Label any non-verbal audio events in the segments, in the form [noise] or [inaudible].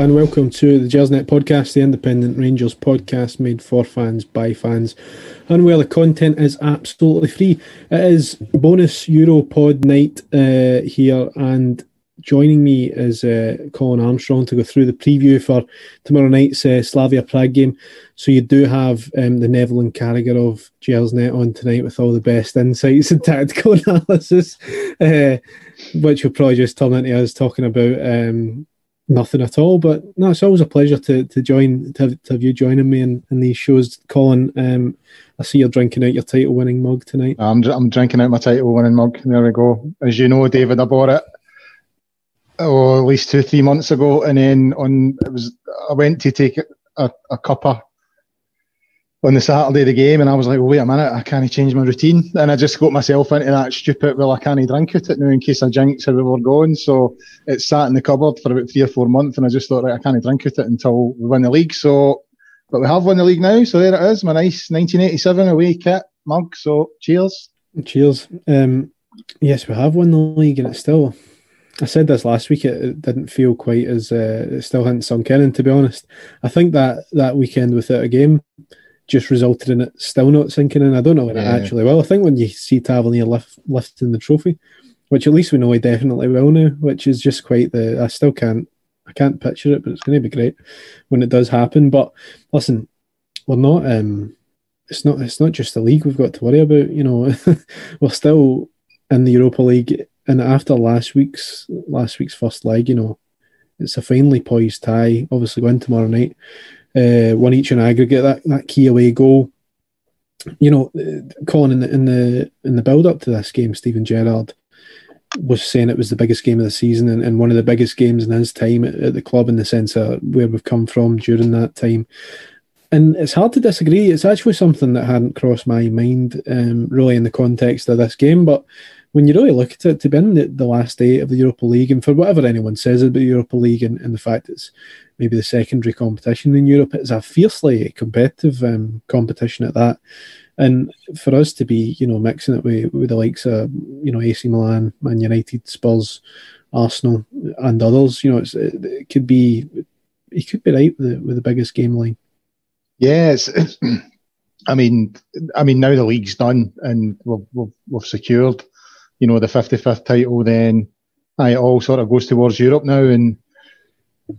And welcome to the Gersnet podcast, the independent Rangers podcast made for fans by fans, and where the content is absolutely free. It is bonus Euro pod night uh, here, and joining me is uh, Colin Armstrong to go through the preview for tomorrow night's uh, Slavia Prague game. So you do have um, the Neville and Carragher of Gersnet on tonight with all the best insights and [laughs] tactical analysis, uh, which will probably just turn into us talking about. Um, nothing at all. But no, it's always a pleasure to to join to have, to have you joining me in, in these shows, Colin. Um, I see you're drinking out your title winning mug tonight. I'm I'm drinking out my title winning mug. There we go. As you know, David, I bought it oh at least two three months ago, and then on it was I went to take a, a cuppa on the Saturday of the game, and I was like, well, wait a minute, I can't change my routine. And I just got myself into that stupid, well, I can't drink it now in case I jinx how we were going. So it sat in the cupboard for about three or four months, and I just thought, right, I can't drink it until we win the league. So, but we have won the league now, so there it is, my nice 1987 away kit mug. So cheers. Cheers. Um, yes, we have won the league, and it's still. I said this last week. It, it didn't feel quite as uh, it still hadn't sunk in. And to be honest, I think that that weekend without a game just resulted in it still not sinking in. I don't know when yeah. it actually will. I think when you see Tavernier lift, lifting the trophy, which at least we know he definitely will now, which is just quite the. I still can't. I can't picture it, but it's going to be great when it does happen. But listen, we're not. Um, it's not. It's not just the league we've got to worry about. You know, [laughs] we're still in the Europa League, and after last week's last week's first leg, you know, it's a finely poised tie. Obviously, going tomorrow night uh, one each in aggregate. That that key away goal. You know, Colin in the in the in the build up to this game, Steven Gerrard was saying it was the biggest game of the season and, and one of the biggest games in his time at, at the club in the sense of where we've come from during that time. And it's hard to disagree. It's actually something that hadn't crossed my mind, um, really, in the context of this game. But when you really look at it, to be in the, the last eight of the Europa League, and for whatever anyone says about the Europa League and, and the fact it's maybe the secondary competition in Europe, it's a fiercely competitive um, competition at that. And for us to be, you know, mixing it with, with the likes of, you know, AC Milan, Man United, Spurs, Arsenal, and others, you know, it, it could be, he could be right with the, with the biggest game line. Yes, [clears throat] I mean, I mean, now the league's done and we've, we've, we've secured you know, the 55th title, then it all sort of goes towards Europe now. And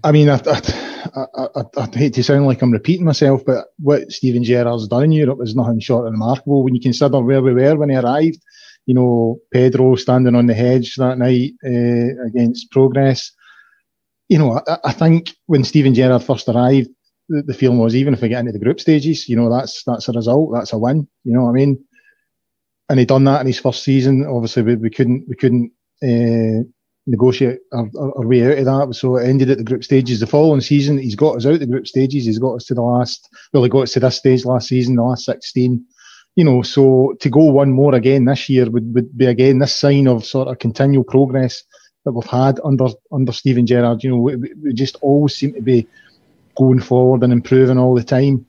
I mean, I, I, I, I, hate to sound like I'm repeating myself, but what Steven Gerrard's done in Europe is nothing short of remarkable when you consider where we were when he arrived. You know, Pedro standing on the hedge that night uh, against Progrès. You know, I, I, think when Steven Gerrard first arrived, the, the feeling was even if we get into the group stages, you know, that's that's a result, that's a win. You know what I mean? And he done that in his first season. Obviously, we, we couldn't we couldn't uh, negotiate our, our, way out of that. So it ended at the group stages. The following season, he's got us out the group stages. He's got us to the last. Well, he got us to this stage last season, the last sixteen. You know, so to go one more again this year would, would be again this sign of sort of continual progress that we've had under under Steven Gerrard. You know, we, we just always seem to be going forward and improving all the time.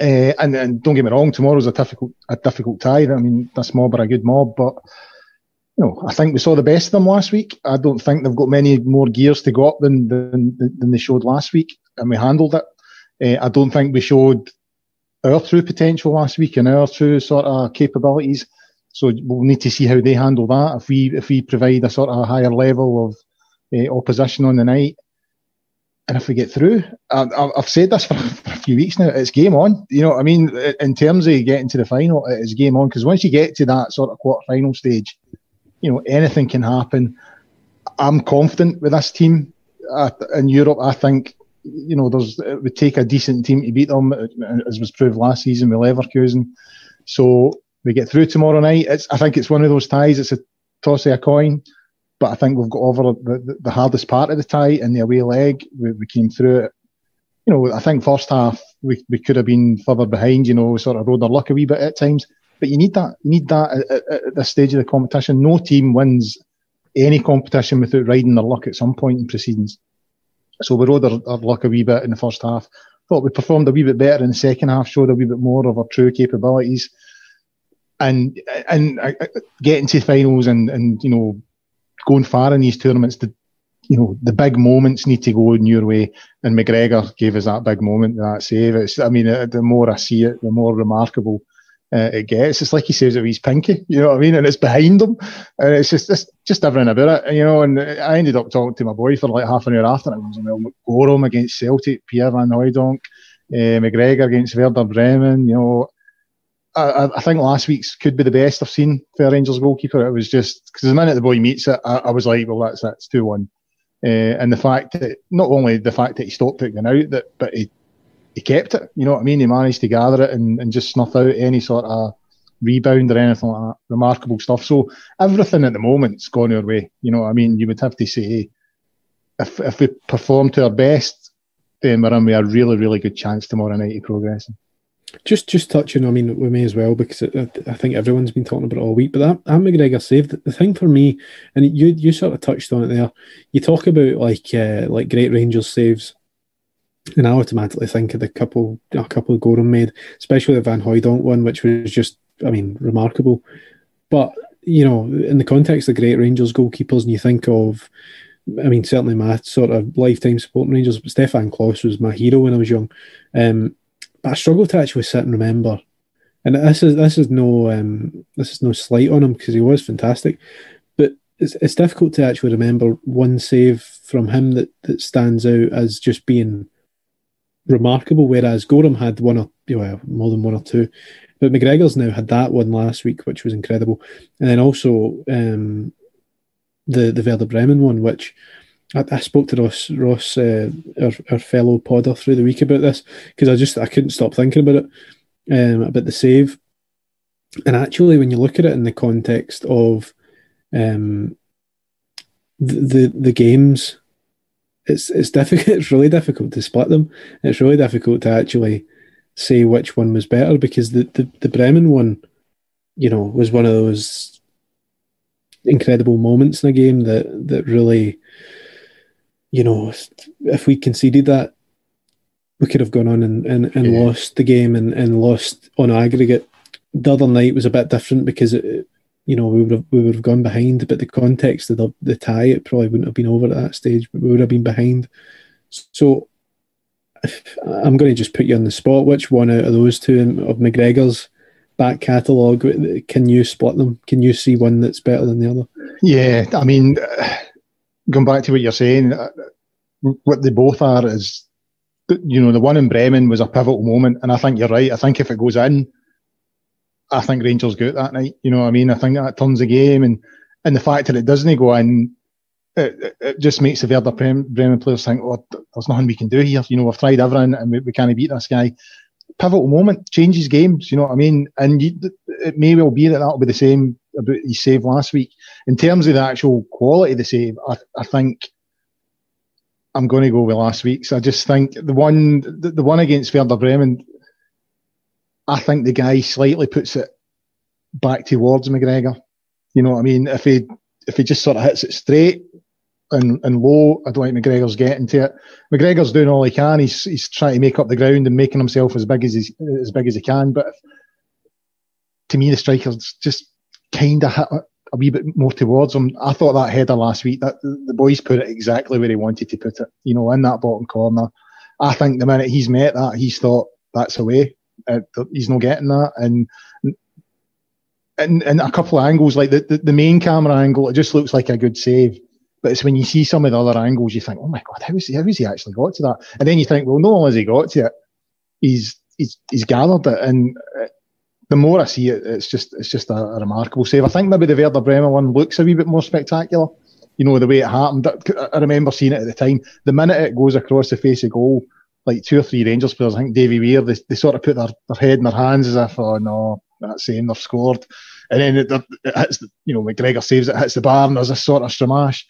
Uh, and, and don't get me wrong, tomorrow's a difficult a difficult tie. I mean, that's mob are a good mob, but you know, I think we saw the best of them last week. I don't think they've got many more gears to go up than than, than they showed last week, and we handled it. Uh, I don't think we showed our true potential last week and our true sort of capabilities. So we'll need to see how they handle that. If we if we provide a sort of higher level of uh, opposition on the night, and if we get through, I, have said this for, [laughs] for, a few weeks now, it's game on. You know what I mean? In terms of getting to the final, it's game on because once you get to that sort of quarter final stage, you know, anything can happen. I'm confident with this team uh, in Europe. I think, you know, there's it would take a decent team to beat them, as was proved last season with Leverkusen. So we get through tomorrow night. It's I think it's one of those ties. It's a toss of a coin but I think we've got over the, the hardest part of the tie in the away leg. We, we, came through it. You know, I think first half we, we could have been further behind. You know, we sort of rode our luck a wee bit at times. But you need that. You need that at, at, at this stage of the competition. No team wins any competition without riding their luck at some point in proceedings. So we rode our, our luck a wee bit in the first half. Thought we performed a wee bit better in the second half. Showed a wee bit more of our true capabilities and and uh, getting to finals and and you know going far in these tournaments the you know, the big moments need to go in your way, and McGregor gave us that big moment, that save. It's, I mean, the more I see it, the more remarkable uh, it gets. It's like he saves it his pinky, you know what I mean? And it's behind him. And it's just it's just everything about it, you know. And I ended up talking to my boy for like half an hour after. It was well, Goram against Celtic, Pierre Van Hooijdonk, uh, McGregor against Werder Bremen, you know. I, I, think last week's could be the best I've seen for Rangers goalkeeper. It was just because the minute the boy meets it, I, I was like, well, that's that's two one. Uh, and the fact that not only the fact that he stopped it going out, that but he he kept it. You know what I mean? He managed to gather it and, and just snuff out any sort of rebound or anything like that. Remarkable stuff. So everything at the moment's gone our way. You know what I mean? You would have to say if if we perform to our best, then we're in with a really really good chance tomorrow night of progressing. Just just touching, I mean, we may as well because it, I think everyone's been talking about it all week. But that, that McGregor save, the, thing for me, and you you sort of touched on it there. You talk about like uh, like great Rangers saves, and I automatically think of the couple a couple of Goram made, especially the Van Hooijdonk one, which was just, I mean, remarkable. But you know, in the context of great Rangers goalkeepers, and you think of I mean, certainly my sort of lifetime supporting Rangers. Stefan Klos was my hero when I was young. Um, but I struggle to actually sit and remember. And this is this is no um, this is no slight on him because he was fantastic, but it's it's difficult to actually remember one save from him that that stands out as just being remarkable. Whereas Goram had one or well more than one or two, but McGregor's now had that one last week, which was incredible, and then also um, the the Werder Bremen one, which I, I spoke to Ross, Ross, uh, our, our fellow podder through the week about this because I just I couldn't stop thinking about it, um, about the save. And actually, when you look at it in the context of um, the, the the games, it's it's difficult. [laughs] It's really difficult to split them. It's really difficult to actually say which one was better because the the, the Bremen one, you know, was one of those incredible moments in a game that that really you know, if we conceded that, we could have gone on and, and, and yeah. lost the game and, and lost on aggregate. The other night was a bit different because it, you know, we would have we would have gone behind, but the context of the, the tie, it probably wouldn't have been over at that stage, but we would have been behind. So I'm going to just put you on the spot. Which one out of those two um, of McGregor's back catalogue can you split them? Can you see one that's better than the other? Yeah, I mean, going back to what you're saying, uh, what they both are is, you know, the one in Bremen was a pivotal moment, and I think you're right. I think if it goes in, I think Rangers go out that night. You know what I mean? I think that turns the game, and and the fact that it doesn't go in, it, it just makes the Werder Bremen players think, oh, there's nothing we can do here. You know, we've tried everything, and we, we can't beat this guy. Pivotal moment changes games. You know what I mean? And you, it may well be that that'll be the same about his save last week. In terms of the actual quality of the save, I, I think I'm going to go with last week's. I just think the one the, the one against Werder Bremen, I think the guy slightly puts it back towards McGregor. You know what I mean? If he if he just sort of hits it straight and, and low, I don't think McGregor's getting to it. McGregor's doing all he can. He's he's trying to make up the ground and making himself as big as he's, as big as he can. But if, to me, the striker's just kind of hit a wee bit more towards him. I thought that header last week, that the boys put it exactly where he wanted to put it, you know, in that bottom corner. I think the minute he's met that, he's thought that's away. Uh, he's not getting that, and and and a couple of angles, like the, the, the main camera angle, it just looks like a good save. But it's when you see some of the other angles, you think, oh my god, how is he, how has he actually got to that? And then you think, well, no, has he got to it, he's he's he's gathered it, and the more I see it, it's just it's just a, a, remarkable save. I think maybe the Werder Bremen one looks a wee bit more spectacular. You know the way it happened. I remember seeing it at the time. The minute it goes across the face of goal, like two or three Rangers players, I think Davy Weir, they, they sort of put their, their head in their hands as if, oh no, that's saying they've scored. And then it, it hits, the, you know, McGregor saves it, hits the bar, and there's a sort of stramash.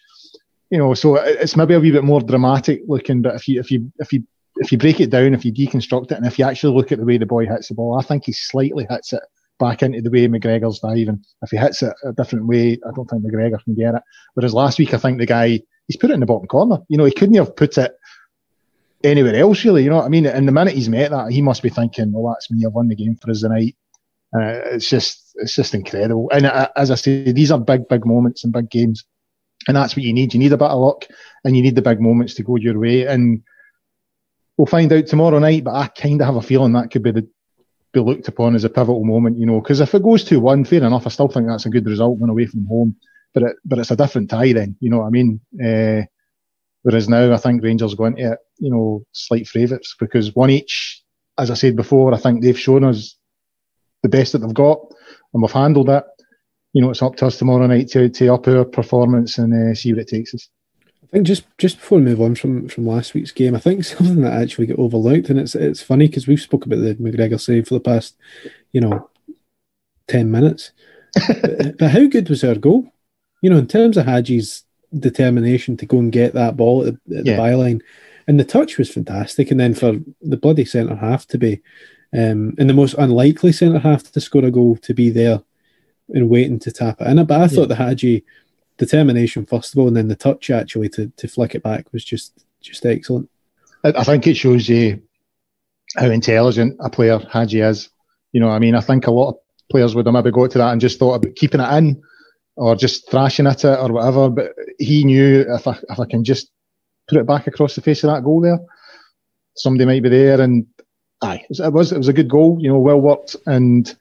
You know, so it's maybe a wee bit more dramatic looking. But if you if you if you if you break it down, if you deconstruct it, and if you actually look at the way the boy hits the ball, I think he slightly hits it back into the way McGregor's diving. If he hits it a different way, I don't think McGregor can get it. Whereas last week, I think the guy he's put it in the bottom corner. You know, he couldn't have put it anywhere else really. You know what I mean? And the minute he's met that, he must be thinking, "Well, that's me. I've won the game for us tonight." Uh, it's just it's just incredible. And uh, as I say, these are big, big moments and big games. And that's what you need. You need a bit of luck and you need the big moments to go your way. And we'll find out tomorrow night, but I kind of have a feeling that could be the, be looked upon as a pivotal moment, you know, because if it goes to one, fair enough, I still think that's a good result when away from home. But it, but it's a different tie then, you know what I mean? Uh, whereas now I think Rangers going to it, you know, slight favourites because one each, as I said before, I think they've shown us the best that they've got and we've handled it. You know, it's up to us tomorrow night to, to up our performance and uh, see what it takes us. Think just just before we move on from from last week's game, I think [laughs] something that actually got overlooked, and it's it's funny because we've spoke about the McGregor save for the past, you know, ten minutes. [laughs] but, but, how good was our goal? You know, in terms of Hagi's determination to go and get that ball at the, at yeah. the byline, and the touch was fantastic. And then for the bloody centre half to be, um, and the most unlikely centre half to score a goal to be there and waiting to tap it in. But I yeah. thought the Hagi determination first of all, and then the touch actually to, to flick it back was just just excellent. I think it shows you how intelligent a player Hagi is. You know, I mean, I think a lot of players would have maybe got to that and just thought about keeping it in or just thrashing at it or whatever. But he knew if I if I can just put it back across the face of that goal there, somebody might be there. And aye, it was it was a good goal. You know, well worked and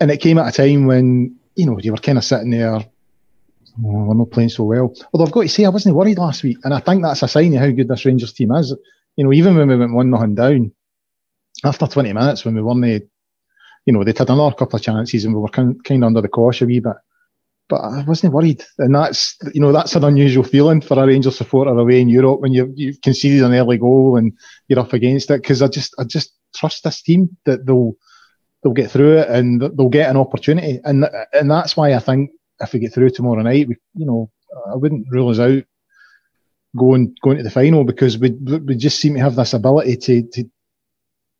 and it came at a time when you know you were kind of sitting there oh, we're not playing so well. Although I've got to say, I wasn't worried last week, and I think that's a sign of how good this Rangers team is. You know, even when we went one nothing down, after 20 minutes, when we won the, you know, they'd had another couple of chances and we were kind of under the cosh a wee bit. But I wasn't worried, and that's you know that's an unusual feeling for a Rangers supporter away in Europe when you you conceded an early goal and you're up against it. Because I just I just trust this team that they'll they'll get through it and they'll get an opportunity, and and that's why I think if we get through tomorrow night, we, you know, I wouldn't rule us out going going to the final because we we just seem to have this ability to to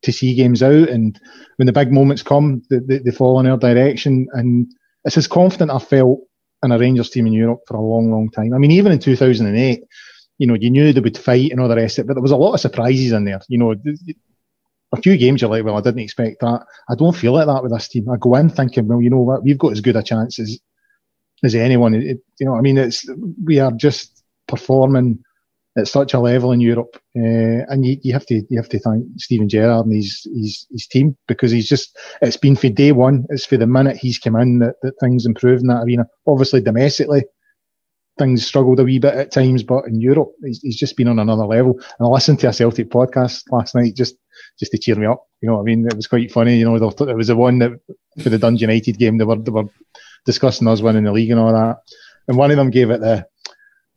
to see games out, and when the big moments come, they, they, they fall in our direction. And it's as confident I felt in a Rangers team in Europe for a long, long time. I mean, even in 2008, you know, you knew they would fight and all the rest of it, but there was a lot of surprises in there. You know, a few games you're like, well, I didn't expect that. I don't feel like that with this team. I go in thinking, well, you know what, we've got as good a chance as as anyone. It, you know, I mean, it's we are just performing at such a level in Europe, uh, and you, you have to you have to thank Steven Gerrard and his, his his team because he's just it's been for day one. It's for the minute he's come in that, that things improved in that arena. Obviously, domestically, things struggled a wee bit at times, but in Europe, he's, he's just been on another level. And I listened to a Celtic podcast last night just just to cheer me up. You know, I mean, it was quite funny. You know, it was the one that for the Dundee United game they were they were discussing us winning the league and all that. And one of them gave it the,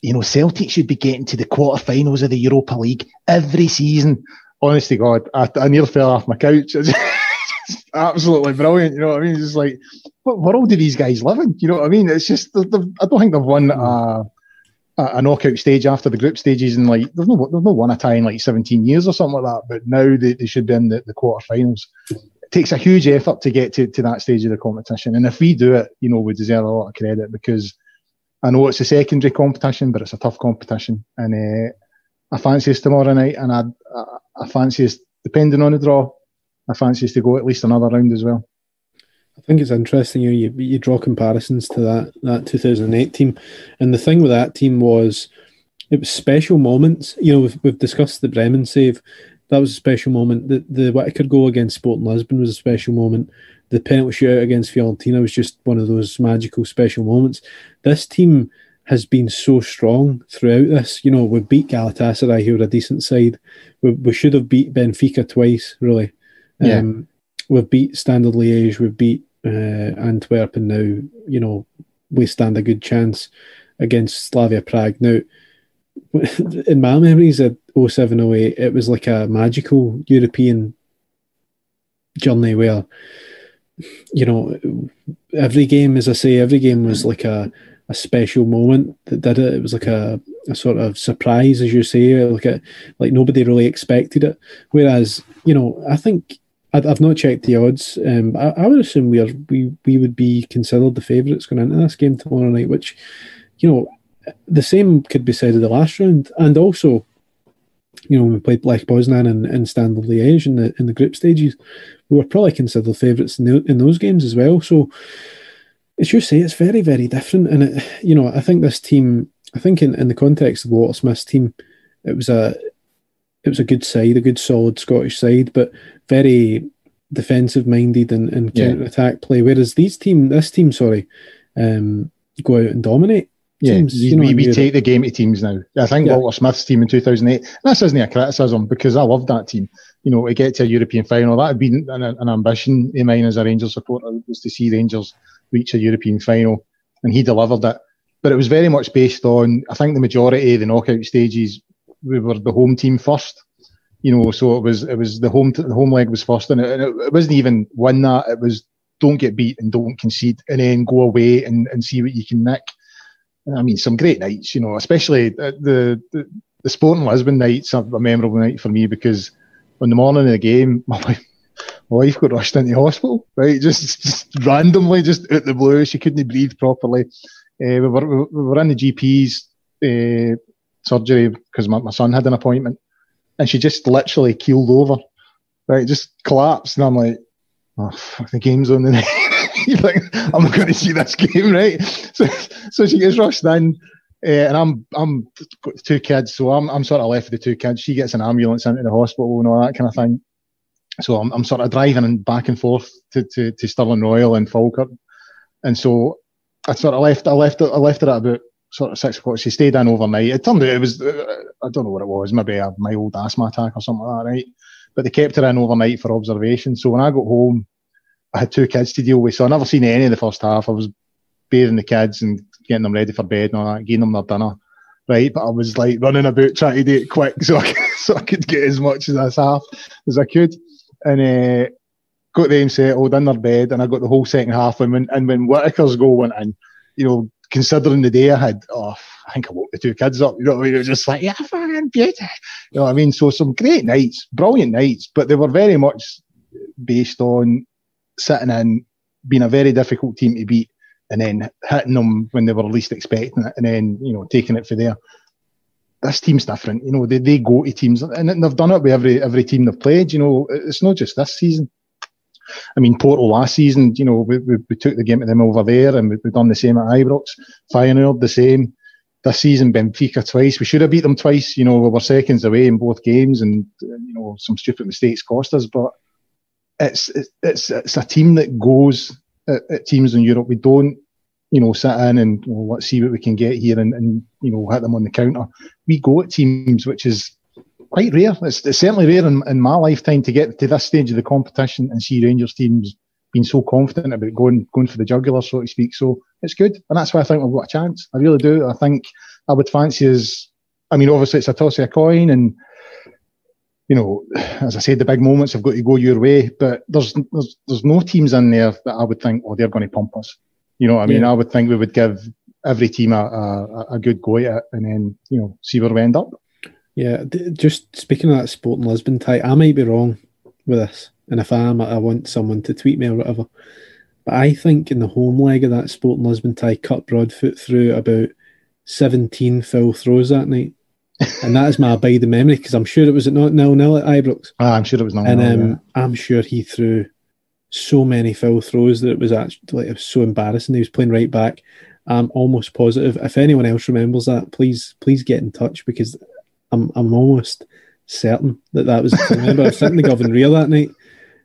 you know, Celtic should be getting to the quarterfinals of the Europa League every season. Honest to God, I, I nearly fell off my couch. [laughs] Absolutely brilliant. You know what I mean? It's just like, what world do these guys live in? You know what I mean? It's just, I don't think they've won a, a, knockout stage after the group stages and like, there's no, there's no one a tie in like 17 years or something like that. But now they, they should be in the, the quarterfinals takes a huge effort to get to, to that stage of the competition. And if we do it, you know, we deserve a lot of credit because I know it's a secondary competition, but it's a tough competition. And uh, I fancy us tomorrow night, and I, I, I fancy us, depending on the draw, I fancy us to go at least another round as well. I think it's interesting you, you you draw comparisons to that that 2008 team, and the thing with that team was it was special moments. You know, we've, we've discussed the Bremen save, that was a special moment. The the Whittaker goal against Sporting Lisbon was a special moment. The penalty shootout against Fiorentina was just one of those magical special moments. This team has been so strong throughout this. You know, we beat Galatasaray, who are a decent side. We, we should have beat Benfica twice, really. Yeah. Um, we've beat Standard Liège, we've beat uh, Antwerp, and now, you know, we stand a good chance against Slavia Prague. Now, in my memories of 0708, it was like a magical European journey where, you know, every game, as I say, every game was like a, a special moment that did it. It was like a, a sort of surprise, as you say, like a, like nobody really expected it. Whereas, you know, I think I've not checked the odds. Um, I, I would assume we are we we would be considered the favourites going into this game tomorrow night, which, you know, the same could be said of the last round, and also, you know, we played Lech Poznan and, and Standard Liège in the in the group stages. We were probably considered favourites in, the, in those games as well. So, as you say, it's very, very different. And it, you know, I think this team, I think in, in the context of Walter Smith's team, it was a it was a good side, a good solid Scottish side, but very defensive minded and, and counter attack play. Whereas these team, this team, sorry, um, go out and dominate. Yeah, teams, you know, we, we take the game to teams now. I think yeah. Walter Smith's team in 2008, this isn't a criticism because I love that team. You know, to get to a European final, that had been an, an ambition of mine as a Rangers supporter was to see Rangers reach a European final, and he delivered it. But it was very much based on, I think, the majority of the knockout stages we were the home team first. You know, so it was it was the home the home leg was first, and it, it, wasn't even win that. It was don't get beat and don't concede, and then go away and, and see what you can nick. I mean, some great nights, you know, especially the the, the Sporting Lisbon nights are a memorable night for me because on the morning of the game, [laughs] my wife, my wife got rushed into hospital, right? Just, just randomly, just out the blue. She couldn't breathe properly. Uh, we, were, we were in the GP's uh, surgery because my, my son had an appointment, and she just literally keeled over, right? Just collapsed, and I'm like, oh, fuck, the game's on the [laughs] night. [laughs] you think I'm going to see this game, right? So, so she gets rushed in. Uh, and I'm I'm two kids, so I'm I'm sort of left with the two kids. She gets an ambulance into the hospital and all that kind of thing. So I'm I'm sort of driving back and forth to, to, to Stirling Royal and Falkirk, and so I sort of left I left I left her at about sort of six o'clock. She stayed in overnight. It turned out it was, I don't know what it was, maybe a mild asthma attack or something like that, right? But they kept her in overnight for observation. So when I got home, I had two kids to deal with. So I never seen any of the first half. I was bathing the kids and getting them ready for bed and all that, getting them their dinner, right? But I was like running about trying to do it quick [laughs] so I could, so I could get as much of this half as I could. And, uh, got them settled in their bed and I got the whole second half and when, and when Whittaker's goal went in, you know, considering the day I had, oh, I think I woke the two kids up. You know what I mean? It was just like, yeah, fucking beauty. You know what I mean? So some great nights, brilliant nights, but they were very much based on sitting in, being a very difficult team to beat, and then hitting them when they were least expecting it, and then you know taking it for there. This team's different, you know. They, they go to teams, and they've done it with every every team they've played. You know, it's not just this season. I mean, Porto last season, you know, we, we, we took the game to them over there and we, have done the same at Ibrox. Feyenoord, the same. This season, Benfica twice. We should have beat them twice. You know, we were seconds away in both games and, you know, some stupid mistakes cost us. But it's, it's, it's a team that goes at, at teams in Europe. We don't, you know, sit in and well, let's see what we can get here and, and, you know, hit them on the counter. We go at teams, which is quite rare. It's, it's certainly rare in, in, my lifetime to get to this stage of the competition and see Rangers teams being so confident about going going for the jugular, so to speak. So it's good, and that's why I think we've got a chance. I really do. I think I would fancy as, I mean, obviously it's a toss of a coin, and you know, as I said, the big moments have got to go your way. But there's there's there's no teams in there that I would think, oh, they're going to pump us. You know, I mean, yeah. I would think we would give every team a, a, a good go at it, and then you know see where we end up. Yeah, just speaking of that Sporting Lisbon tie, I might be wrong with this, and if I am, I want someone to tweet me or whatever. But I think in the home leg of that Sporting Lisbon tie, Kirk Broadfoot through about 17 full throws that night. And that is my abiding memory because I'm sure it was at not nil nil at Ibrox. Ah, I'm sure it was nil And um, yeah. I'm sure he threw so many foul throws that it was actually like, it was so embarrassing. He was playing right back. I'm almost positive. If anyone else remembers that, please please get in touch because I'm I'm almost certain that that was. I remember I was sitting in the Govan Rear that night,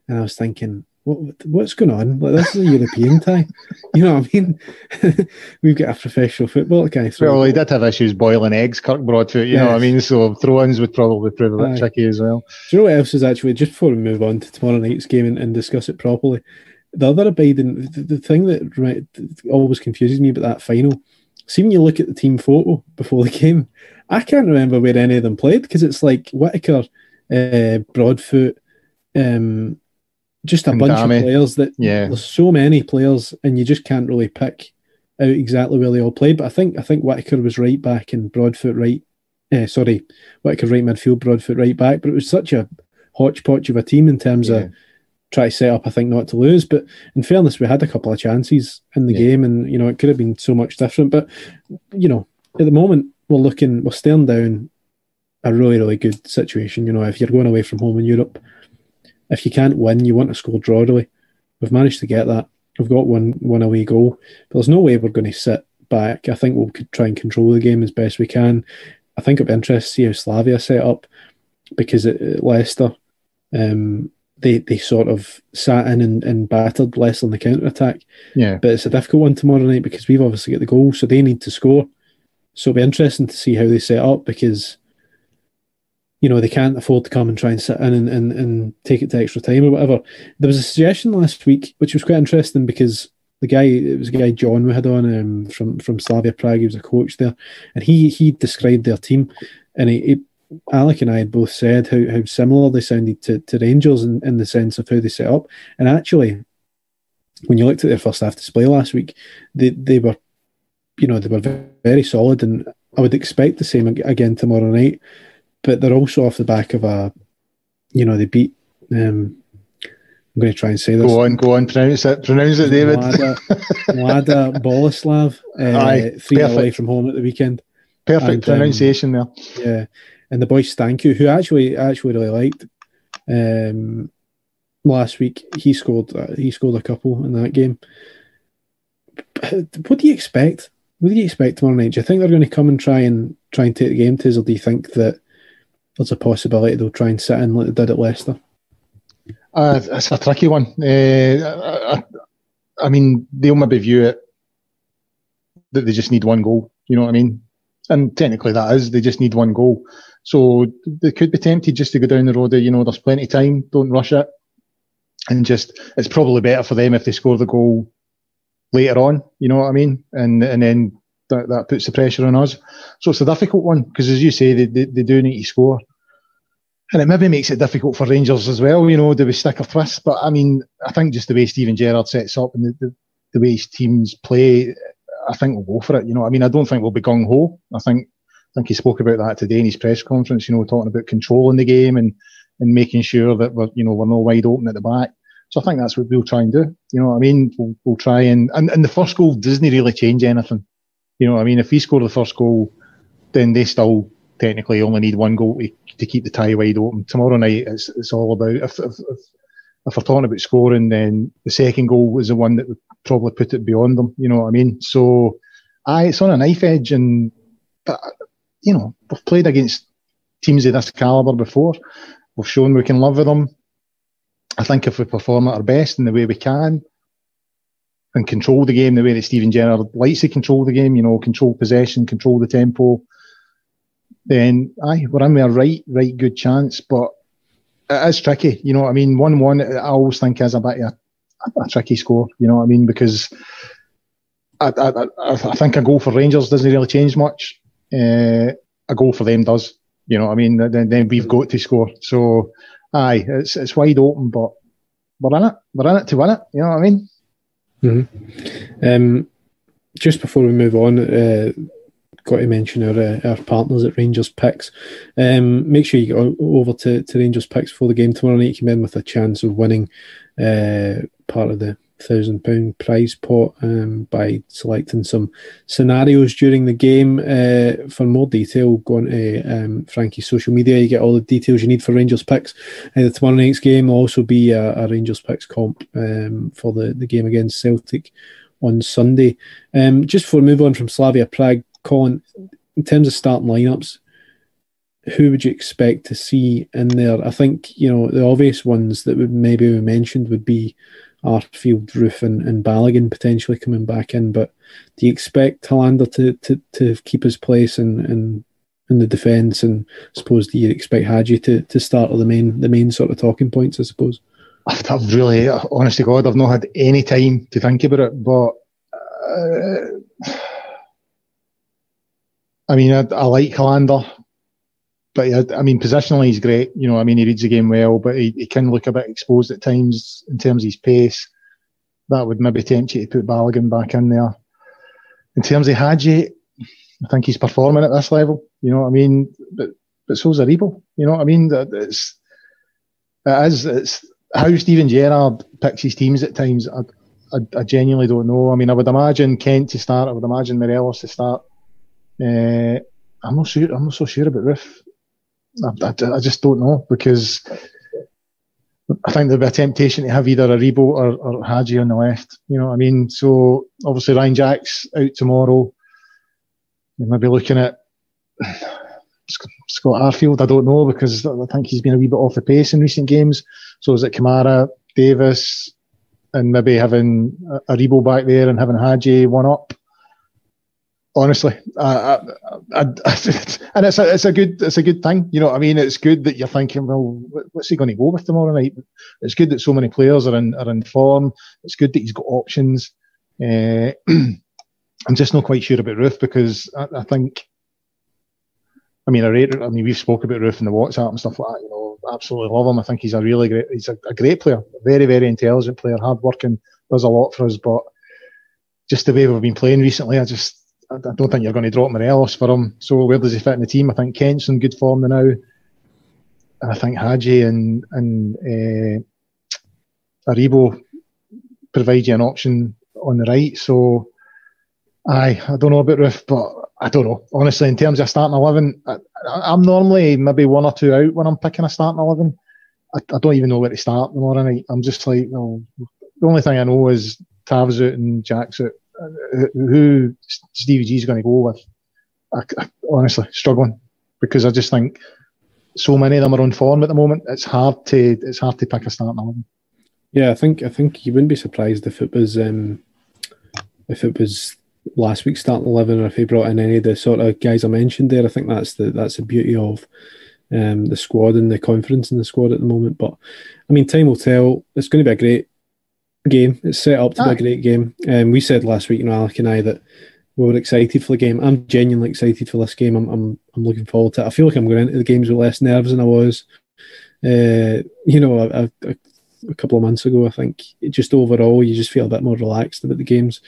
and I was thinking, what what's going on? Like this is a European [laughs] tie, you know what I mean? [laughs] We've got a professional football guy. Well, he did have issues boiling eggs, Kirk Broadfoot. You yes. know what I mean? So throw-ins would probably prove a bit tricky as well. Do you know what else is actually just before we move on to tomorrow night's game and, and discuss it properly? The other abiding, the, the thing that right, always confuses me about that final. See when you look at the team photo before the game, I can't remember where any of them played because it's like Whittaker, uh, Broadfoot, um, just a bunch of players that yeah. there's so many players and you just can't really pick out exactly where they all played. But I think I think Whittaker was right back and Broadfoot right. Uh, sorry, Whittaker right midfield, Broadfoot right back. But it was such a hodgepodge of a team in terms yeah. of try to set up. I think not to lose. But in fairness, we had a couple of chances in the yeah. game, and you know it could have been so much different. But you know, at the moment, we're looking, we're staring down a really, really good situation. You know, if you're going away from home in Europe, if you can't win, you want to score draw, really. We've managed to get that. we've got one one away goal. But there's no way we're going to sit back. I think we'll try and control the game as best we can. I think it'll be interesting to see how Slavia set up because at Leicester, um, they they sort of sat in and, and battered Leicester on the counter attack. Yeah. But it's a difficult one tomorrow night because we've obviously got the goal, so they need to score. So it'll be interesting to see how they set up because you know they can't afford to come and try and sit in and, and, and take it to extra time or whatever. There was a suggestion last week which was quite interesting because the guy it was a guy John we had on um, from from Slavia Prague. He was a coach there, and he he described their team, and he, he Alec and I had both said how, how similar they sounded to, to Rangers in, in the sense of how they set up. And actually, when you looked at their first half display last week, they, they were, you know, they were very, very solid. And I would expect the same again tomorrow night. But they're also off the back of a, you know, they beat. Um, I'm going to try and say this. Go on, go on, pronounce it, pronounce it, David. Mlada, Mlada [laughs] Boleslav, uh, three away from home at the weekend. Perfect and, pronunciation um, there. Yeah, and the boy Stanciu, who actually actually really liked um, last week. He scored uh, he scored a couple in that game. What do you expect? What do you expect tomorrow night? Do you think they're going to come and try and try and take the game to us, or do you think that there's a possibility they'll try and sit in like they did at Leicester? Uh, it's a tricky one. Uh, I, I, mean, they'll maybe view it that they just need one goal. You know what I mean? And technically, that is they just need one goal. So they could be tempted just to go down the road of, you know, there's plenty of time, don't rush it. And just, it's probably better for them if they score the goal later on, you know what I mean? And and then that, that puts the pressure on us. So it's a difficult one because, as you say, they, they, they, do need to score. And it maybe makes it difficult for Rangers as well, you know, do we stick or twist? But I mean, I think just the way Steven Gerrard sets up and the, the, the way his teams play, I think we'll go for it. You know, I mean, I don't think we'll be gung ho. I think I think he spoke about that today in his press conference. You know, talking about controlling the game and and making sure that we're you know we're not wide open at the back. So I think that's what we'll try and do. You know what I mean? We'll, we'll try and, and and the first goal doesn't really change anything. You know what I mean? If we score the first goal, then they still technically only need one goal to, to keep the tie wide open. Tomorrow night, it's, it's all about if, if, if, if we're talking about scoring, then the second goal was the one that would probably put it beyond them. You know what I mean? So, I it's on a knife edge, and but you know, we've played against teams of this calibre before. We've shown we can live with them. I think if we perform at our best in the way we can and control the game the way that Steven Gerrard likes to control the game, you know, control possession, control the tempo, then aye, we're in with a right, right good chance. But it is tricky, you know what I mean? 1 1, I always think is a bit of a, a tricky score, you know what I mean? Because I, I, I, think a goal for Rangers doesn't really change much uh, a goal for them does. You know what I mean? Then, then we've got to score. So, aye, it's it's wide open, but we're in it. We're in it to win it. You know what I mean? Mm-hmm. Um, just before we move on, uh, got to mention our uh, our partners at Rangers Picks. Um, make sure you go over to, to Rangers Picks for the game tomorrow night. You come in with a chance of winning uh, part of the thousand pound prize pot um, by selecting some scenarios during the game. Uh, for more detail, go on to um, Frankie's social media. You get all the details you need for Rangers picks. Uh, the tomorrow night's game will also be a, a Rangers picks comp um, for the, the game against Celtic on Sunday. Um, just we move on from Slavia Prague, Colin, in terms of starting lineups, who would you expect to see in there? I think you know the obvious ones that would maybe we mentioned would be Arfield, Roofe, and, and potentially coming back in. But do you expect Helander to, to, to keep his place in, in in the defence? And I suppose do you expect Hagi to, to start the main the main sort of talking points? I suppose. I've really, honest to God, I've not had any time to think about it. But uh, I mean, I, I like Helander but I mean, positionally, he's great. You know, I mean, he reads the game well, but he, he can look a bit exposed at times in terms of his pace. That would maybe tempt you to put Balogun back in there. In terms of Hagi, I think he's performing at this level. You know what I mean? But but so's Aribo. You know what I mean? It's it is it's how Steven Gerrard picks his teams at times. I, I, I genuinely don't know. I mean, I would imagine Kent to start. I would imagine Morelos to start. Uh, I'm not sure. I'm not so sure about Roofe. I, I, I, just don't know because I think there'd be a temptation to have either Aribo or, or Hagi on the left. You know what I mean? So obviously Ryan Jack's out tomorrow. You might be looking at Scott Arfield. I don't know because I think he's been a wee bit off the pace in recent games. So is it Kamara, Davis, and maybe having Aribo back there and having Hagi one up? Honestly. I, I, I, and it's a, it's a good it's a good thing. You know what I mean? It's good that you're thinking, well, what's he going to go with tomorrow night? It's good that so many players are in are in form. It's good that he's got options. Uh, [clears throat] I'm just not quite sure about Roofe because I, I think. I mean, I rate. I mean, we've spoke about Roofe in the WhatsApp and stuff like that. You know, absolutely love him. I think he's a really great. He's a, a great player, very, very intelligent player, hard working, does a lot for us. But just the way we've been playing recently, I just I don't think you're going to drop Morelos for him. So where does he fit in the team? I think Kent's in good form now. And I think Hagi and and uh, Aribo provide you an option on the right. So I I don't know about Roofe, but I don't know. Honestly, in terms of starting eleven, I, am normally maybe one or two out when I'm picking a starting eleven. I, I don't even know where to start tomorrow night. I'm just like, well, the only thing I know is Tav's out and Jack's out who Stevie G is going to go with. I, I, honestly, struggling because I just think so many of them are on form at the moment. It's hard to it's hard to pick a starting eleven. Yeah, I think I think you wouldn't be surprised if it was um, if it was last week's starting eleven or if he brought in any of the sort of guys I mentioned there. I think that's the that's the beauty of um, the squad and the confidence in the squad at the moment. But I mean, time will tell. It's going to be a great game. It's set up to be a great game. Um, we said last week, you know, Alec and I, that we were excited for the game. I'm genuinely excited for this game. I'm, I'm, I'm looking forward to it. I feel like I'm going into the games with less nerves than I was, uh, you know, a, a, a, couple of months ago. I think it just overall, you just feel a bit more relaxed about the games.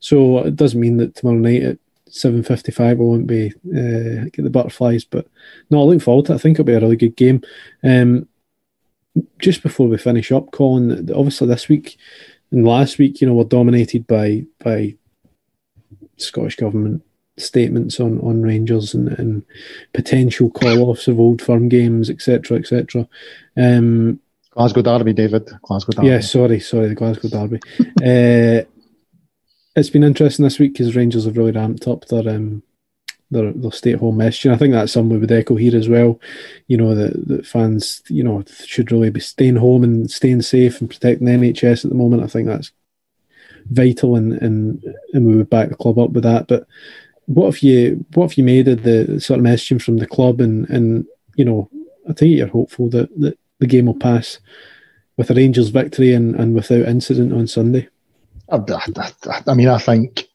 So it doesn't mean that tomorrow night at 7.55 I won't be uh, get the butterflies, but no, I looking forward to it. I think it'll be a really good game. Um, just before we finish up, Colin, obviously this week and last week, you know, we're dominated by by Scottish government statements on, on Rangers and, and potential call offs of old firm games, etc., etc. Um, Glasgow Derby, David. Glasgow Derby. Yeah, sorry, sorry, the Glasgow Derby. [laughs] uh, it's been interesting this week because Rangers have really ramped up their um, their, their stay at home messaging. I think that's something we would echo here as well. You know, that, that fans, you know, should really be staying home and staying safe and protecting the NHS at the moment. I think that's vital and, and, and we would back the club up with that. But what if you what if you made of the sort of messaging from the club and, and you know, I think you're hopeful that, that the game will pass with a Rangers victory and, and without incident on Sunday? I, I, I mean, I think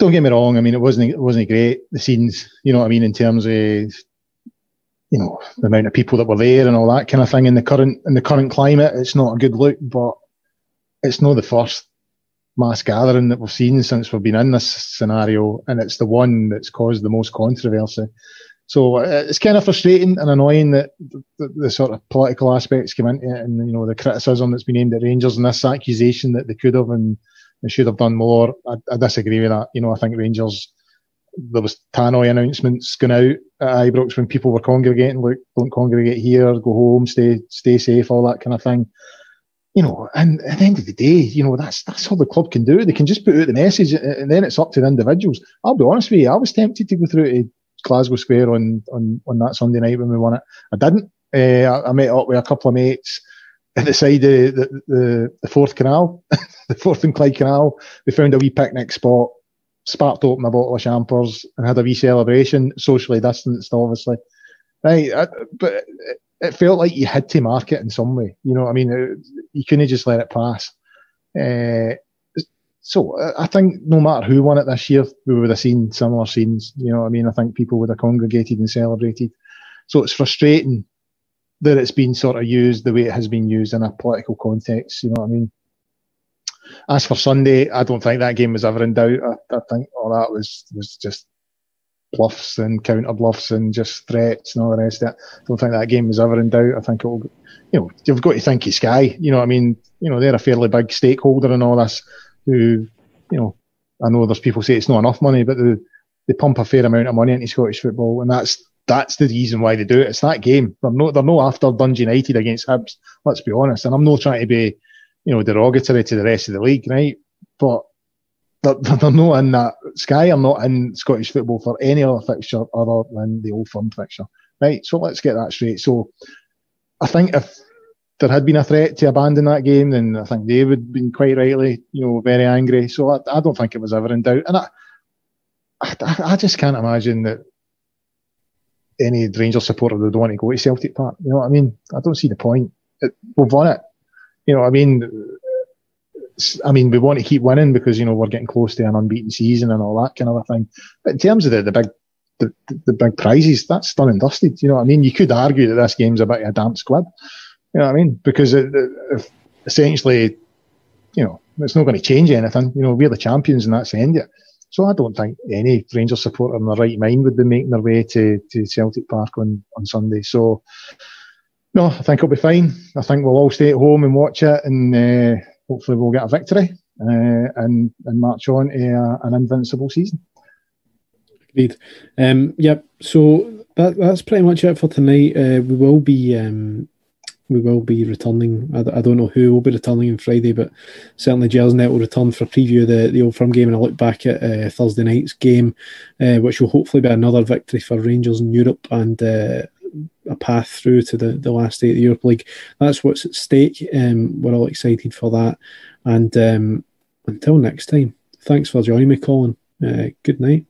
don't get me wrong. I mean, it wasn't it wasn't great. The scenes, you know what I mean, in terms of you know the amount of people that were there and all that kind of thing. In the current in the current climate, it's not a good look. But it's not the first mass gathering that we've seen since we've been in this scenario, and it's the one that's caused the most controversy. So uh, it's kind of frustrating and annoying that the, the, the, sort of political aspects come into it, and you know the criticism that's been aimed at Rangers and this accusation that they could have and they should have done more. I, I disagree with that. You know, I think Rangers there was tannoy announcements going out at Ibrox when people were congregating. Look, don't congregate here. Go home. Stay stay safe. All that kind of thing. You know, and at the end of the day, you know that's that's all the club can do. They can just put out the message, and then it's up to the individuals. I'll be honest with you. I was tempted to go through to Glasgow Square on on on that Sunday night when we won it. I didn't. Uh, I, I met up with a couple of mates at the side of the, the, the Forth Canal, [laughs] the Forth and Clyde Canal. We found a wee picnic spot, sparked open a bottle of champers, and had a wee celebration, socially distanced, obviously. Right, I, but it, felt like you had to mark it in some way. You know, I mean, it, you couldn't just let it pass. Uh, so I think no matter who won it this year, we would have seen similar scenes. You know, I mean, I think people would have congregated and celebrated. So it's frustrating that it's been sort of used the way it has been used in a political context. You know what I mean? As for Sunday, I don't think that game was ever in doubt. I, I think all that was was just bluffs and counter bluffs and just threats and all the rest of it. I don't think that game was ever in doubt. I think it'll, you know, you've got to think of Sky. You know, what I mean, you know, they're a fairly big stakeholder in all this. Who, you know, I know there's people say it's not enough money, but they, they pump a fair amount of money into Scottish football, and that's that's the reason why they do it. It's that game. They're no, they're no after Dundee United against Hibs. Let's be honest. And I'm not trying to be, you know, derogatory to the rest of the league, right? But they're, [laughs] they're not in that. Sky are not in Scottish football for any other fixture other than the Old Firm fixture, right? So let's get that straight. So I think if there had been a threat to abandon that game, then I think they would have been quite rightly, you know, very angry. So I, I don't think it was ever in doubt. And I, I, I just can't imagine that any Rangers supporter would want to go to Celtic Park. You know what I mean? I don't see the point. It, we've won it. You know I mean? I mean, we want to keep winning because you know we're getting close to an unbeaten season and all that kind of a thing. But in terms of the, the big the, the big prizes, that's done and dusted. You know what I mean? You could argue that this game's about a damp squib. You know what I mean? Because it, it, essentially, you know, it's not going to change anything. You know, we're the champions and that's the end of it. So I don't think any Rangers supporter in their right mind would be making their way to, to Celtic Park on, on Sunday. So, no, I think it'll be fine. I think we'll all stay at home and watch it, and uh, hopefully we'll get a victory uh, and and march on to an invincible season. Agreed. Um, yep. So that that's pretty much it for tonight. Uh, we will be um, we will be returning. I, I, don't know who will be returning on Friday, but certainly Gersnet will return for a preview of the, the Old Firm game and a look back at uh, Thursday night's game, uh, which will hopefully be another victory for Rangers in Europe and uh, a path through to the, the last day of the Europa League. That's what's at stake. Um, we're all excited for that. And um, until next time, thanks for joining me, Colin. Uh, good night.